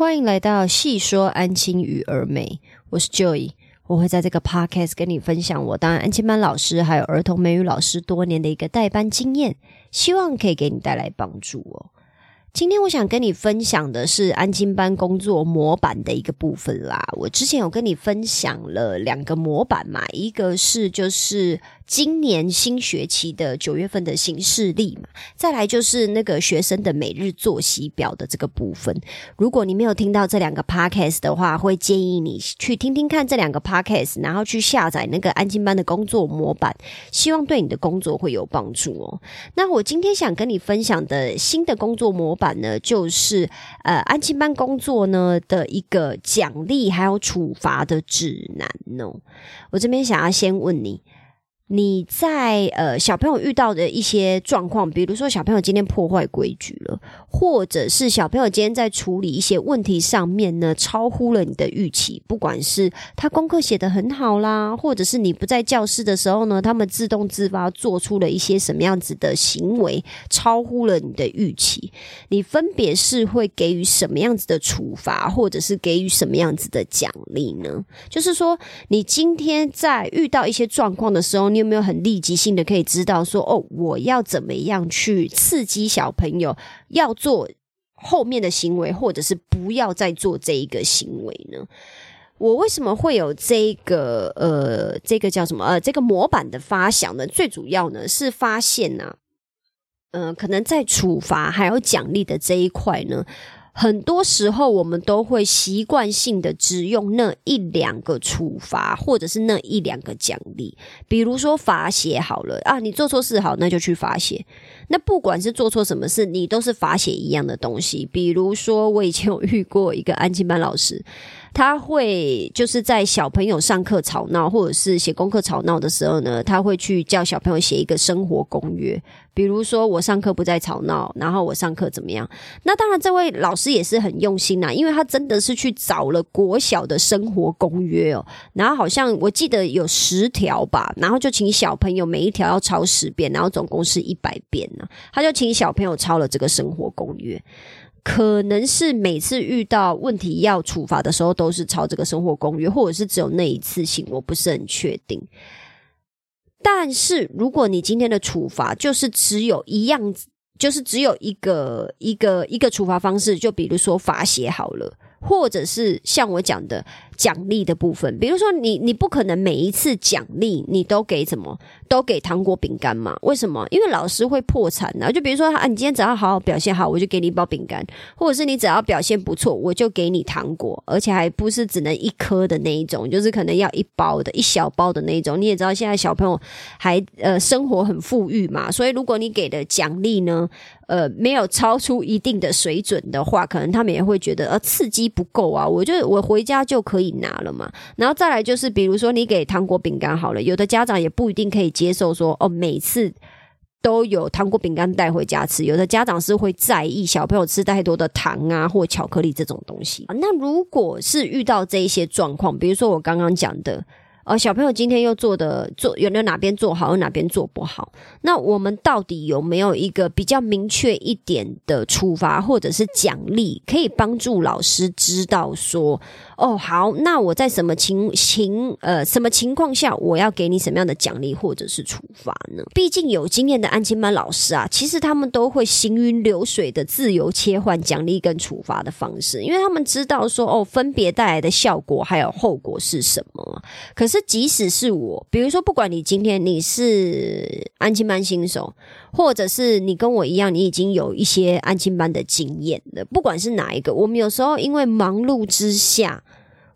欢迎来到细说安亲与儿美，我是 Joy，我会在这个 podcast 跟你分享我当安亲班老师还有儿童美语老师多年的一个代班经验，希望可以给你带来帮助哦。今天我想跟你分享的是安亲班工作模板的一个部分啦。我之前有跟你分享了两个模板嘛，一个是就是今年新学期的九月份的新事历嘛，再来就是那个学生的每日作息表的这个部分。如果你没有听到这两个 podcast 的话，会建议你去听听看这两个 podcast，然后去下载那个安亲班的工作模板，希望对你的工作会有帮助哦。那我今天想跟你分享的新的工作模板呢，就是呃安亲班工作呢的一个奖励还有处罚的指南哦。我这边想要先问你。你在呃小朋友遇到的一些状况，比如说小朋友今天破坏规矩了，或者是小朋友今天在处理一些问题上面呢，超乎了你的预期，不管是他功课写得很好啦，或者是你不在教室的时候呢，他们自动自发做出了一些什么样子的行为，超乎了你的预期，你分别是会给予什么样子的处罚，或者是给予什么样子的奖励呢？就是说，你今天在遇到一些状况的时候，你有没有很立即性的可以知道说，哦，我要怎么样去刺激小朋友要做后面的行为，或者是不要再做这一个行为呢？我为什么会有这个呃，这个叫什么呃，这个模板的发想呢？最主要呢是发现呢，嗯，可能在处罚还有奖励的这一块呢。很多时候，我们都会习惯性的只用那一两个处罚，或者是那一两个奖励。比如说罚写好了啊，你做错事好，那就去罚写。那不管是做错什么事，你都是罚写一样的东西。比如说，我以前有遇过一个安静班老师。他会就是在小朋友上课吵闹，或者是写功课吵闹的时候呢，他会去叫小朋友写一个生活公约。比如说，我上课不再吵闹，然后我上课怎么样？那当然，这位老师也是很用心呐，因为他真的是去找了国小的生活公约哦。然后好像我记得有十条吧，然后就请小朋友每一条要抄十遍，然后总共是一百遍他就请小朋友抄了这个生活公约。可能是每次遇到问题要处罚的时候，都是抄这个生活公约，或者是只有那一次性，我不是很确定。但是如果你今天的处罚就是只有一样，就是只有一个一个一个处罚方式，就比如说罚写好了，或者是像我讲的。奖励的部分，比如说你，你不可能每一次奖励你都给什么，都给糖果饼干嘛？为什么？因为老师会破产的。就比如说啊，你今天只要好好表现好，我就给你一包饼干；或者是你只要表现不错，我就给你糖果，而且还不是只能一颗的那一种，就是可能要一包的一小包的那一种。你也知道，现在小朋友还呃生活很富裕嘛，所以如果你给的奖励呢，呃，没有超出一定的水准的话，可能他们也会觉得呃刺激不够啊。我就我回家就可以。拿了嘛，然后再来就是，比如说你给糖果饼干好了，有的家长也不一定可以接受说，哦，每次都有糖果饼干带回家吃，有的家长是会在意小朋友吃太多的糖啊或巧克力这种东西。那如果是遇到这一些状况，比如说我刚刚讲的。呃，小朋友今天又做的做有没有哪边做好，有哪边做不好？那我们到底有没有一个比较明确一点的处罚或者是奖励，可以帮助老师知道说，哦，好，那我在什么情情呃什么情况下，我要给你什么样的奖励或者是处罚呢？毕竟有经验的安亲班老师啊，其实他们都会行云流水的自由切换奖励跟处罚的方式，因为他们知道说，哦，分别带来的效果还有后果是什么。可是，即使是我，比如说，不管你今天你是安亲班新手，或者是你跟我一样，你已经有一些安亲班的经验了，不管是哪一个，我们有时候因为忙碌之下，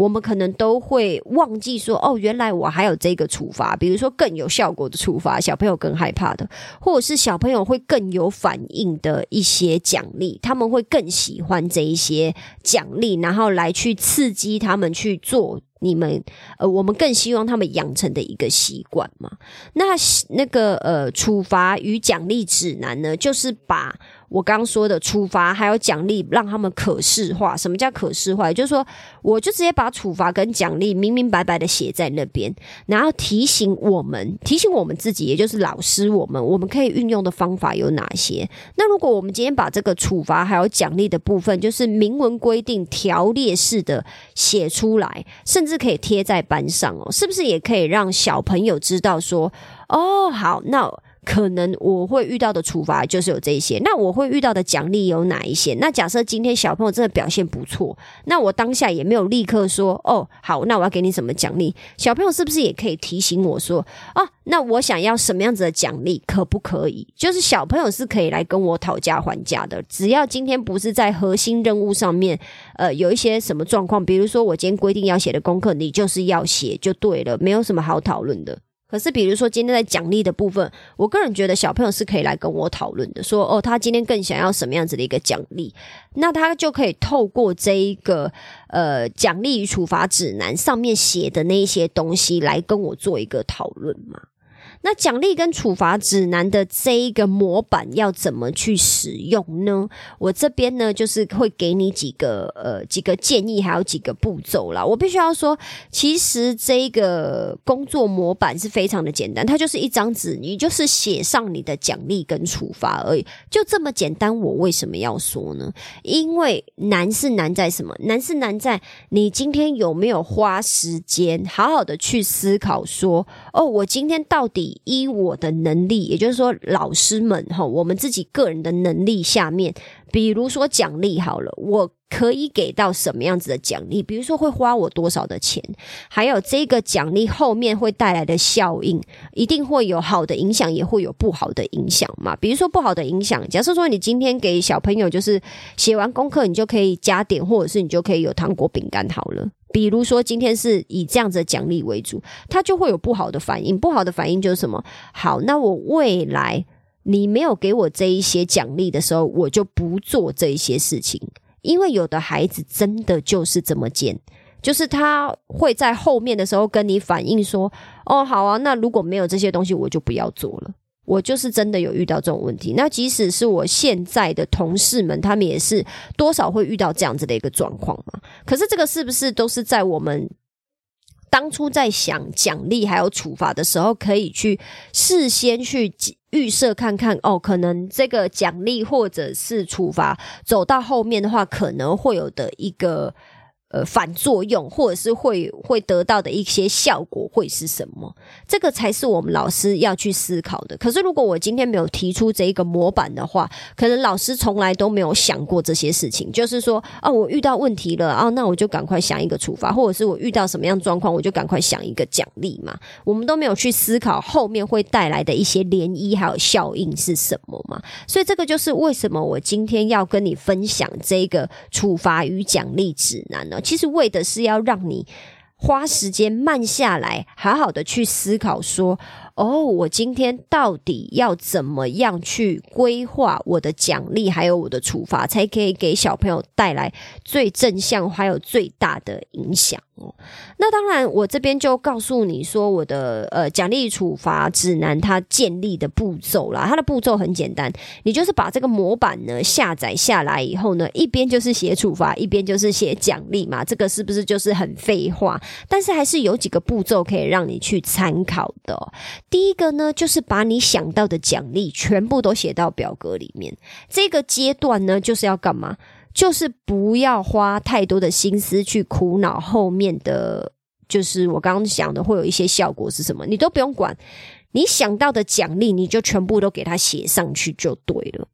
我们可能都会忘记说，哦，原来我还有这个处罚，比如说更有效果的处罚，小朋友更害怕的，或者是小朋友会更有反应的一些奖励，他们会更喜欢这一些奖励，然后来去刺激他们去做。你们呃，我们更希望他们养成的一个习惯嘛。那那个呃，处罚与奖励指南呢，就是把我刚刚说的处罚还有奖励，让他们可视化。什么叫可视化？就是说，我就直接把处罚跟奖励明明白白的写在那边，然后提醒我们，提醒我们自己，也就是老师我们，我们可以运用的方法有哪些？那如果我们今天把这个处罚还有奖励的部分，就是明文规定、条列式的写出来，甚至可以贴在班上哦，是不是也可以让小朋友知道说，哦，好，那。可能我会遇到的处罚就是有这些，那我会遇到的奖励有哪一些？那假设今天小朋友真的表现不错，那我当下也没有立刻说哦好，那我要给你什么奖励？小朋友是不是也可以提醒我说啊？那我想要什么样子的奖励，可不可以？就是小朋友是可以来跟我讨价还价的，只要今天不是在核心任务上面，呃，有一些什么状况，比如说我今天规定要写的功课，你就是要写就对了，没有什么好讨论的。可是，比如说今天在奖励的部分，我个人觉得小朋友是可以来跟我讨论的，说哦，他今天更想要什么样子的一个奖励，那他就可以透过这一个呃奖励与处罚指南上面写的那一些东西来跟我做一个讨论嘛。那奖励跟处罚指南的这一个模板要怎么去使用呢？我这边呢，就是会给你几个呃几个建议，还有几个步骤啦。我必须要说，其实这一个工作模板是非常的简单，它就是一张纸，你就是写上你的奖励跟处罚而已，就这么简单。我为什么要说呢？因为难是难在什么？难是难在你今天有没有花时间好好的去思考，说哦，我今天到底。依我的能力，也就是说，老师们哈，我们自己个人的能力下面，比如说奖励好了，我可以给到什么样子的奖励？比如说会花我多少的钱，还有这个奖励后面会带来的效应，一定会有好的影响，也会有不好的影响嘛。比如说不好的影响，假设说你今天给小朋友就是写完功课，你就可以加点，或者是你就可以有糖果饼干好了。比如说，今天是以这样子的奖励为主，他就会有不好的反应。不好的反应就是什么？好，那我未来你没有给我这一些奖励的时候，我就不做这一些事情。因为有的孩子真的就是这么贱，就是他会在后面的时候跟你反映说：“哦，好啊，那如果没有这些东西，我就不要做了。”我就是真的有遇到这种问题，那即使是我现在的同事们，他们也是多少会遇到这样子的一个状况嘛。可是这个是不是都是在我们当初在想奖励还有处罚的时候，可以去事先去预设看看哦，可能这个奖励或者是处罚走到后面的话，可能会有的一个。呃，反作用或者是会会得到的一些效果会是什么？这个才是我们老师要去思考的。可是，如果我今天没有提出这一个模板的话，可能老师从来都没有想过这些事情。就是说，啊，我遇到问题了啊，那我就赶快想一个处罚，或者是我遇到什么样状况，我就赶快想一个奖励嘛。我们都没有去思考后面会带来的一些涟漪还有效应是什么嘛？所以，这个就是为什么我今天要跟你分享这个处罚与奖励指南呢？其实为的是要让你花时间慢下来，好好的去思考说。哦，我今天到底要怎么样去规划我的奖励，还有我的处罚，才可以给小朋友带来最正向还有最大的影响哦？那当然，我这边就告诉你说，我的呃奖励处罚指南它建立的步骤啦，它的步骤很简单，你就是把这个模板呢下载下来以后呢，一边就是写处罚，一边就是写奖励嘛，这个是不是就是很废话？但是还是有几个步骤可以让你去参考的。第一个呢，就是把你想到的奖励全部都写到表格里面。这个阶段呢，就是要干嘛？就是不要花太多的心思去苦恼后面的，就是我刚刚讲的会有一些效果是什么，你都不用管。你想到的奖励，你就全部都给它写上去就对了。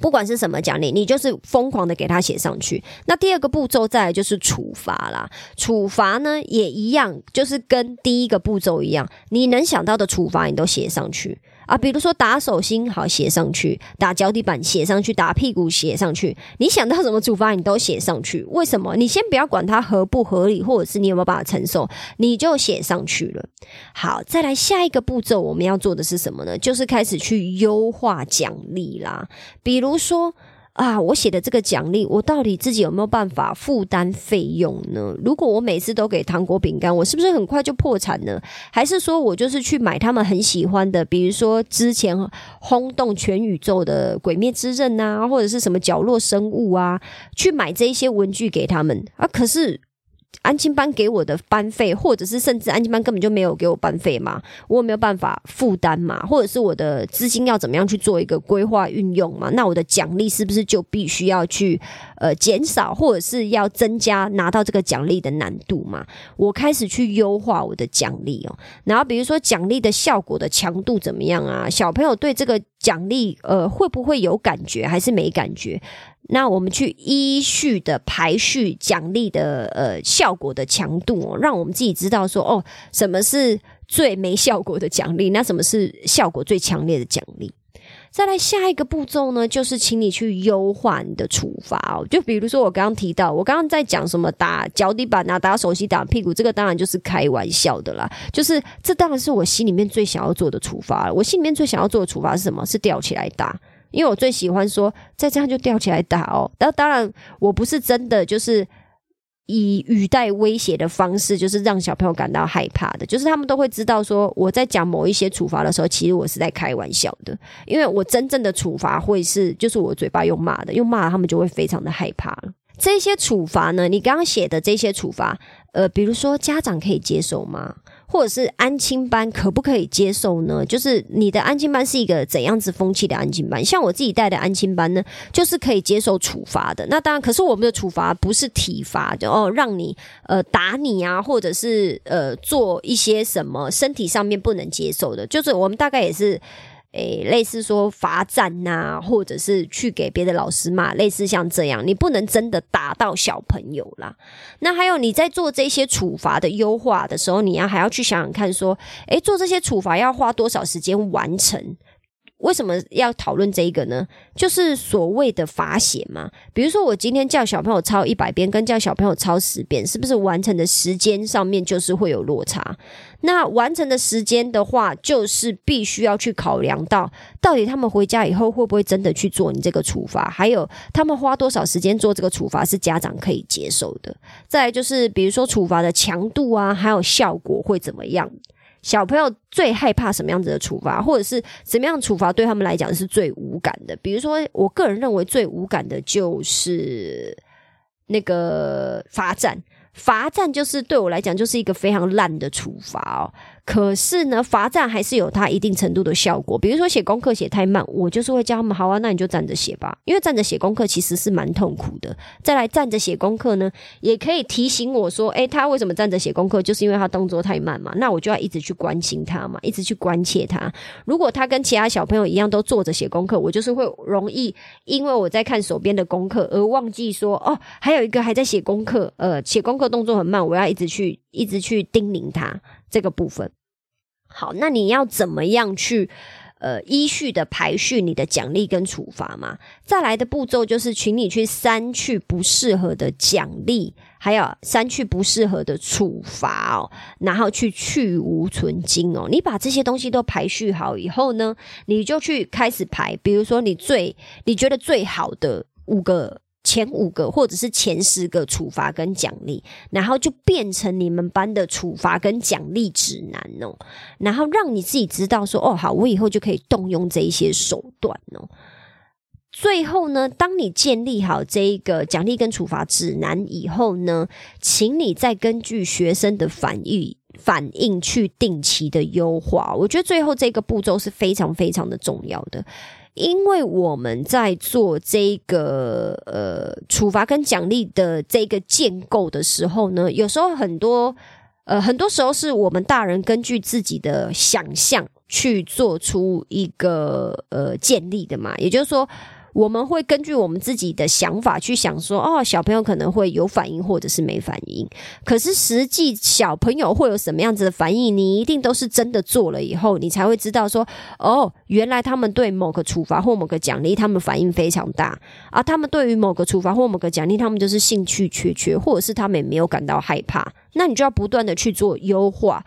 不管是什么奖励，你就是疯狂的给他写上去。那第二个步骤再来就是处罚啦。处罚呢也一样，就是跟第一个步骤一样，你能想到的处罚你都写上去。啊，比如说打手心，好写上去；打脚底板写上去；打屁股写上去。你想到什么处罚，你都写上去。为什么？你先不要管它合不合理，或者是你有没有办法承受，你就写上去了。好，再来下一个步骤，我们要做的是什么呢？就是开始去优化奖励啦。比如说。啊，我写的这个奖励，我到底自己有没有办法负担费用呢？如果我每次都给糖果饼干，我是不是很快就破产呢？还是说我就是去买他们很喜欢的，比如说之前轰动全宇宙的《鬼灭之刃》啊，或者是什么角落生物啊，去买这一些文具给他们啊？可是。安亲班给我的班费，或者是甚至安亲班根本就没有给我班费嘛，我没有办法负担嘛，或者是我的资金要怎么样去做一个规划运用嘛？那我的奖励是不是就必须要去呃减少，或者是要增加拿到这个奖励的难度嘛？我开始去优化我的奖励哦，然后比如说奖励的效果的强度怎么样啊？小朋友对这个奖励呃会不会有感觉，还是没感觉？那我们去依序的排序奖励的呃效果的强度哦，让我们自己知道说哦，什么是最没效果的奖励，那什么是效果最强烈的奖励？再来下一个步骤呢，就是请你去优化你的处罚哦。就比如说我刚刚提到，我刚刚在讲什么打脚底板啊，打手心、打屁股，这个当然就是开玩笑的啦。就是这当然是我心里面最想要做的处罚了。我心里面最想要做的处罚是什么？是吊起来打。因为我最喜欢说，再这样就吊起来打哦。那当然，我不是真的就是以语带威胁的方式，就是让小朋友感到害怕的。就是他们都会知道说，我在讲某一些处罚的时候，其实我是在开玩笑的。因为我真正的处罚会是，就是我嘴巴用骂的，用骂他们就会非常的害怕了。这些处罚呢，你刚刚写的这些处罚，呃，比如说家长可以接受吗？或者是安亲班可不可以接受呢？就是你的安亲班是一个怎样子风气的安亲班？像我自己带的安亲班呢，就是可以接受处罚的。那当然，可是我们的处罚不是体罚，就哦让你呃打你啊，或者是呃做一些什么身体上面不能接受的。就是我们大概也是。诶，类似说罚站呐，或者是去给别的老师骂，类似像这样，你不能真的打到小朋友啦。那还有你在做这些处罚的优化的时候，你要还要去想想看，说，诶，做这些处罚要花多少时间完成？为什么要讨论这一个呢？就是所谓的罚写嘛。比如说，我今天叫小朋友抄一百遍，跟叫小朋友抄十遍，是不是完成的时间上面就是会有落差？那完成的时间的话，就是必须要去考量到，到底他们回家以后会不会真的去做你这个处罚，还有他们花多少时间做这个处罚是家长可以接受的。再就是，比如说处罚的强度啊，还有效果会怎么样？小朋友最害怕什么样子的处罚，或者是怎么样处罚对他们来讲是最无感的？比如说，我个人认为最无感的就是那个罚站。罚站就是对我来讲就是一个非常烂的处罚哦。可是呢，罚站还是有它一定程度的效果。比如说写功课写太慢，我就是会教他们：好啊，那你就站着写吧。因为站着写功课其实是蛮痛苦的。再来站着写功课呢，也可以提醒我说：诶，他为什么站着写功课？就是因为他动作太慢嘛。那我就要一直去关心他嘛，一直去关切他。如果他跟其他小朋友一样都坐着写功课，我就是会容易因为我在看手边的功课而忘记说：哦，还有一个还在写功课，呃，写功课动作很慢，我要一直去一直去叮咛他这个部分。好，那你要怎么样去呃依序的排序你的奖励跟处罚嘛？再来的步骤就是请你去删去不适合的奖励，还有删去不适合的处罚哦，然后去去无存金哦。你把这些东西都排序好以后呢，你就去开始排，比如说你最你觉得最好的五个。前五个或者是前十个处罚跟奖励，然后就变成你们班的处罚跟奖励指南哦，然后让你自己知道说哦好，我以后就可以动用这一些手段哦。最后呢，当你建立好这一个奖励跟处罚指南以后呢，请你再根据学生的反应反应去定期的优化。我觉得最后这个步骤是非常非常的重要的。因为我们在做这个呃处罚跟奖励的这个建构的时候呢，有时候很多呃很多时候是我们大人根据自己的想象去做出一个呃建立的嘛，也就是说。我们会根据我们自己的想法去想说，哦，小朋友可能会有反应或者是没反应。可是实际小朋友会有什么样子的反应，你一定都是真的做了以后，你才会知道说，哦，原来他们对某个处罚或某个奖励，他们反应非常大啊。他们对于某个处罚或某个奖励，他们就是兴趣缺缺，或者是他们也没有感到害怕。那你就要不断的去做优化。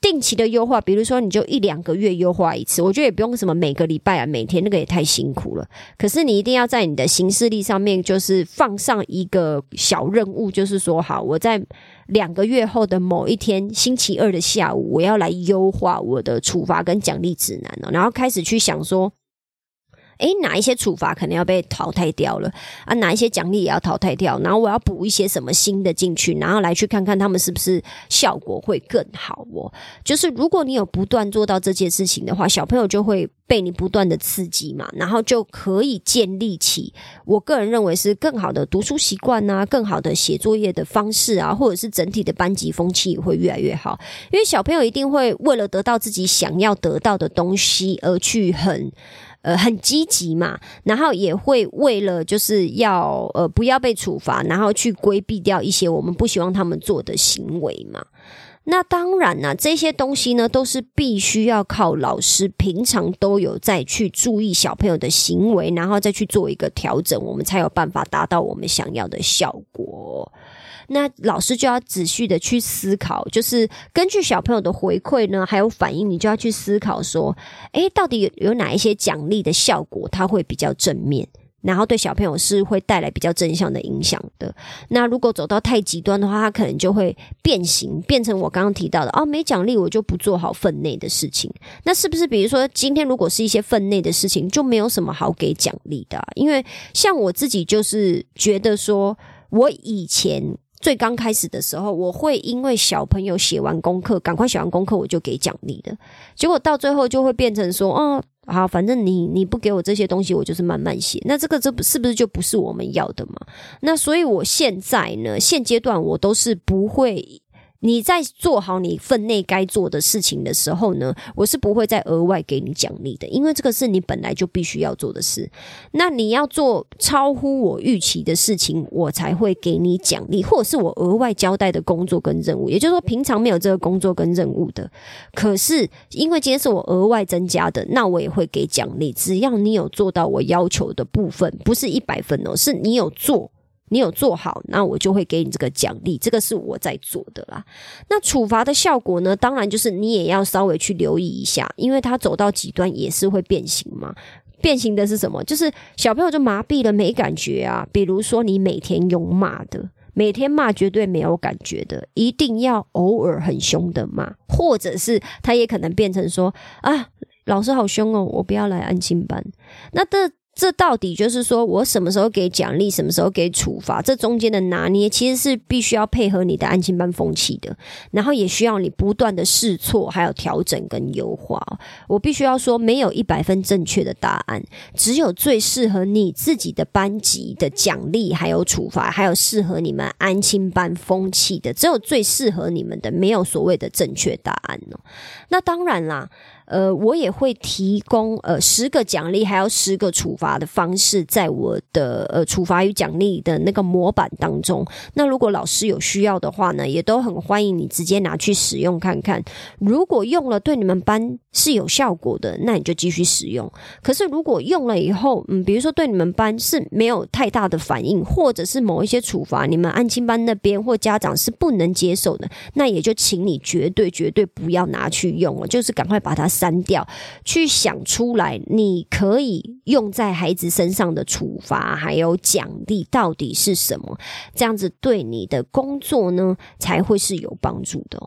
定期的优化，比如说你就一两个月优化一次，我觉得也不用什么每个礼拜啊，每天那个也太辛苦了。可是你一定要在你的行事历上面，就是放上一个小任务，就是说好，我在两个月后的某一天星期二的下午，我要来优化我的处罚跟奖励指南了，然后开始去想说。诶，哪一些处罚可能要被淘汰掉了啊？哪一些奖励也要淘汰掉？然后我要补一些什么新的进去，然后来去看看他们是不是效果会更好哦。就是如果你有不断做到这件事情的话，小朋友就会被你不断的刺激嘛，然后就可以建立起我个人认为是更好的读书习惯啊，更好的写作业的方式啊，或者是整体的班级风气会越来越好。因为小朋友一定会为了得到自己想要得到的东西而去很。呃，很积极嘛，然后也会为了就是要呃不要被处罚，然后去规避掉一些我们不希望他们做的行为嘛。那当然呢，这些东西呢都是必须要靠老师平常都有在去注意小朋友的行为，然后再去做一个调整，我们才有办法达到我们想要的效果。那老师就要仔细的去思考，就是根据小朋友的回馈呢，还有反应，你就要去思考说，诶，到底有有哪一些奖励的效果，它会比较正面，然后对小朋友是会带来比较正向的影响的。那如果走到太极端的话，他可能就会变形，变成我刚刚提到的，哦，没奖励我就不做好分内的事情。那是不是比如说今天如果是一些分内的事情，就没有什么好给奖励的？因为像我自己就是觉得说，我以前。最刚开始的时候，我会因为小朋友写完功课，赶快写完功课，我就给奖励的。结果到最后就会变成说，哦，好，反正你你不给我这些东西，我就是慢慢写。那这个这不是不是就不是我们要的嘛？那所以我现在呢，现阶段我都是不会。你在做好你分内该做的事情的时候呢，我是不会再额外给你奖励的，因为这个是你本来就必须要做的事。那你要做超乎我预期的事情，我才会给你奖励，或者是我额外交代的工作跟任务。也就是说，平常没有这个工作跟任务的，可是因为今天是我额外增加的，那我也会给奖励。只要你有做到我要求的部分，不是一百分哦，是你有做。你有做好，那我就会给你这个奖励，这个是我在做的啦。那处罚的效果呢？当然就是你也要稍微去留意一下，因为他走到极端也是会变形嘛。变形的是什么？就是小朋友就麻痹了，没感觉啊。比如说你每天用骂的，每天骂绝对没有感觉的，一定要偶尔很凶的骂，或者是他也可能变成说啊，老师好凶哦，我不要来安静班。那这。这到底就是说我什么时候给奖励，什么时候给处罚？这中间的拿捏其实是必须要配合你的安亲班风气的，然后也需要你不断的试错，还有调整跟优化。我必须要说，没有一百分正确的答案，只有最适合你自己的班级的奖励，还有处罚，还有适合你们安亲班风气的，只有最适合你们的，没有所谓的正确答案哦。那当然啦。呃，我也会提供呃十个奖励，还有十个处罚的方式，在我的呃处罚与奖励的那个模板当中。那如果老师有需要的话呢，也都很欢迎你直接拿去使用看看。如果用了对你们班是有效果的，那你就继续使用。可是如果用了以后，嗯，比如说对你们班是没有太大的反应，或者是某一些处罚你们安亲班那边或家长是不能接受的，那也就请你绝对绝对不要拿去用了，就是赶快把它。删掉，去想出来，你可以用在孩子身上的处罚还有奖励到底是什么？这样子对你的工作呢才会是有帮助的。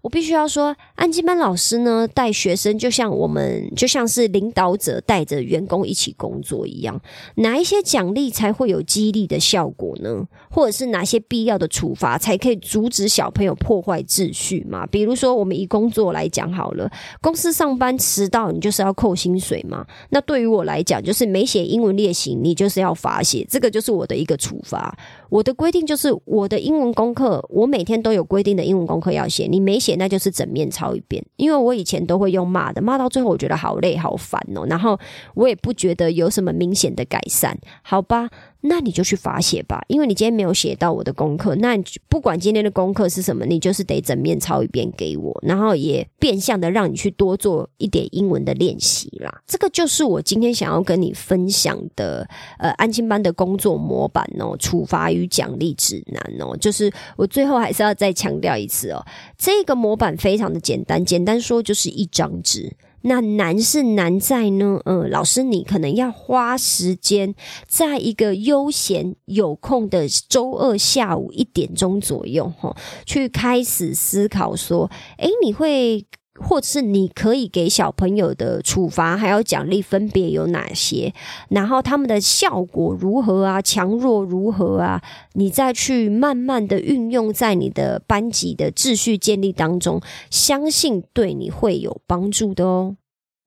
我必须要说，安吉班老师呢带学生，就像我们就像是领导者带着员工一起工作一样。哪一些奖励才会有激励的效果呢？或者是哪些必要的处罚才可以阻止小朋友破坏秩序嘛？比如说，我们以工作来讲好了，公司上班迟到，你就是要扣薪水嘛。那对于我来讲，就是没写英文列行，你就是要罚写，这个就是我的一个处罚。我的规定就是，我的英文功课，我每天都有规定的英文功课要写，你没写，那就是整面抄一遍。因为我以前都会用骂的，骂到最后我觉得好累好烦哦，然后我也不觉得有什么明显的改善，好吧。那你就去罚写吧，因为你今天没有写到我的功课。那不管今天的功课是什么，你就是得整面抄一遍给我，然后也变相的让你去多做一点英文的练习啦。这个就是我今天想要跟你分享的，呃，安亲班的工作模板哦，处罚与与奖励指南哦。就是我最后还是要再强调一次哦，这个模板非常的简单，简单说就是一张纸。那难是难在呢，嗯，老师你可能要花时间，在一个悠闲有空的周二下午一点钟左右，哈，去开始思考说，诶，你会。或者是你可以给小朋友的处罚还有奖励分别有哪些？然后他们的效果如何啊？强弱如何啊？你再去慢慢的运用在你的班级的秩序建立当中，相信对你会有帮助的哦。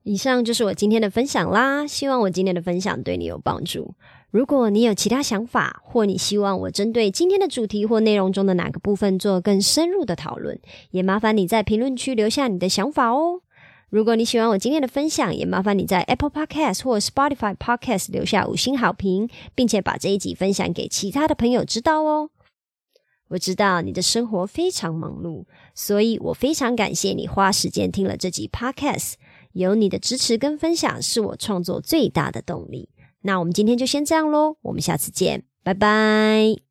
以上就是我今天的分享啦，希望我今天的分享对你有帮助。如果你有其他想法，或你希望我针对今天的主题或内容中的哪个部分做更深入的讨论，也麻烦你在评论区留下你的想法哦。如果你喜欢我今天的分享，也麻烦你在 Apple Podcast 或 Spotify Podcast 留下五星好评，并且把这一集分享给其他的朋友知道哦。我知道你的生活非常忙碌，所以我非常感谢你花时间听了这集 Podcast。有你的支持跟分享，是我创作最大的动力。那我们今天就先这样喽，我们下次见，拜拜。